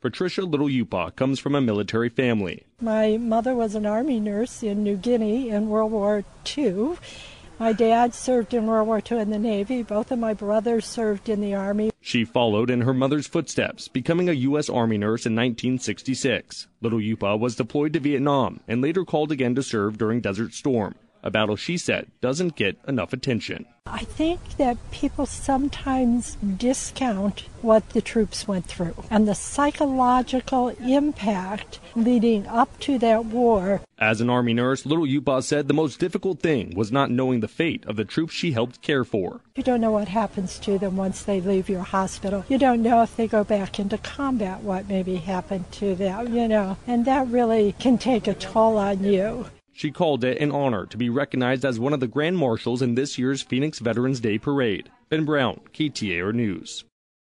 Patricia Little Upah comes from a military family. My mother was an Army nurse in New Guinea in World War II. My dad served in World War II in the Navy. Both of my brothers served in the Army. She followed in her mother's footsteps, becoming a U.S. Army nurse in 1966. Little Upah was deployed to Vietnam and later called again to serve during Desert Storm a battle she said doesn't get enough attention. I think that people sometimes discount what the troops went through and the psychological impact leading up to that war. As an Army nurse, Little Upah said the most difficult thing was not knowing the fate of the troops she helped care for. You don't know what happens to them once they leave your hospital. You don't know if they go back into combat, what maybe happened to them, you know, and that really can take a toll on you. She called it an honor to be recognized as one of the Grand Marshals in this year's Phoenix Veterans Day Parade. Ben Brown, KTAR News.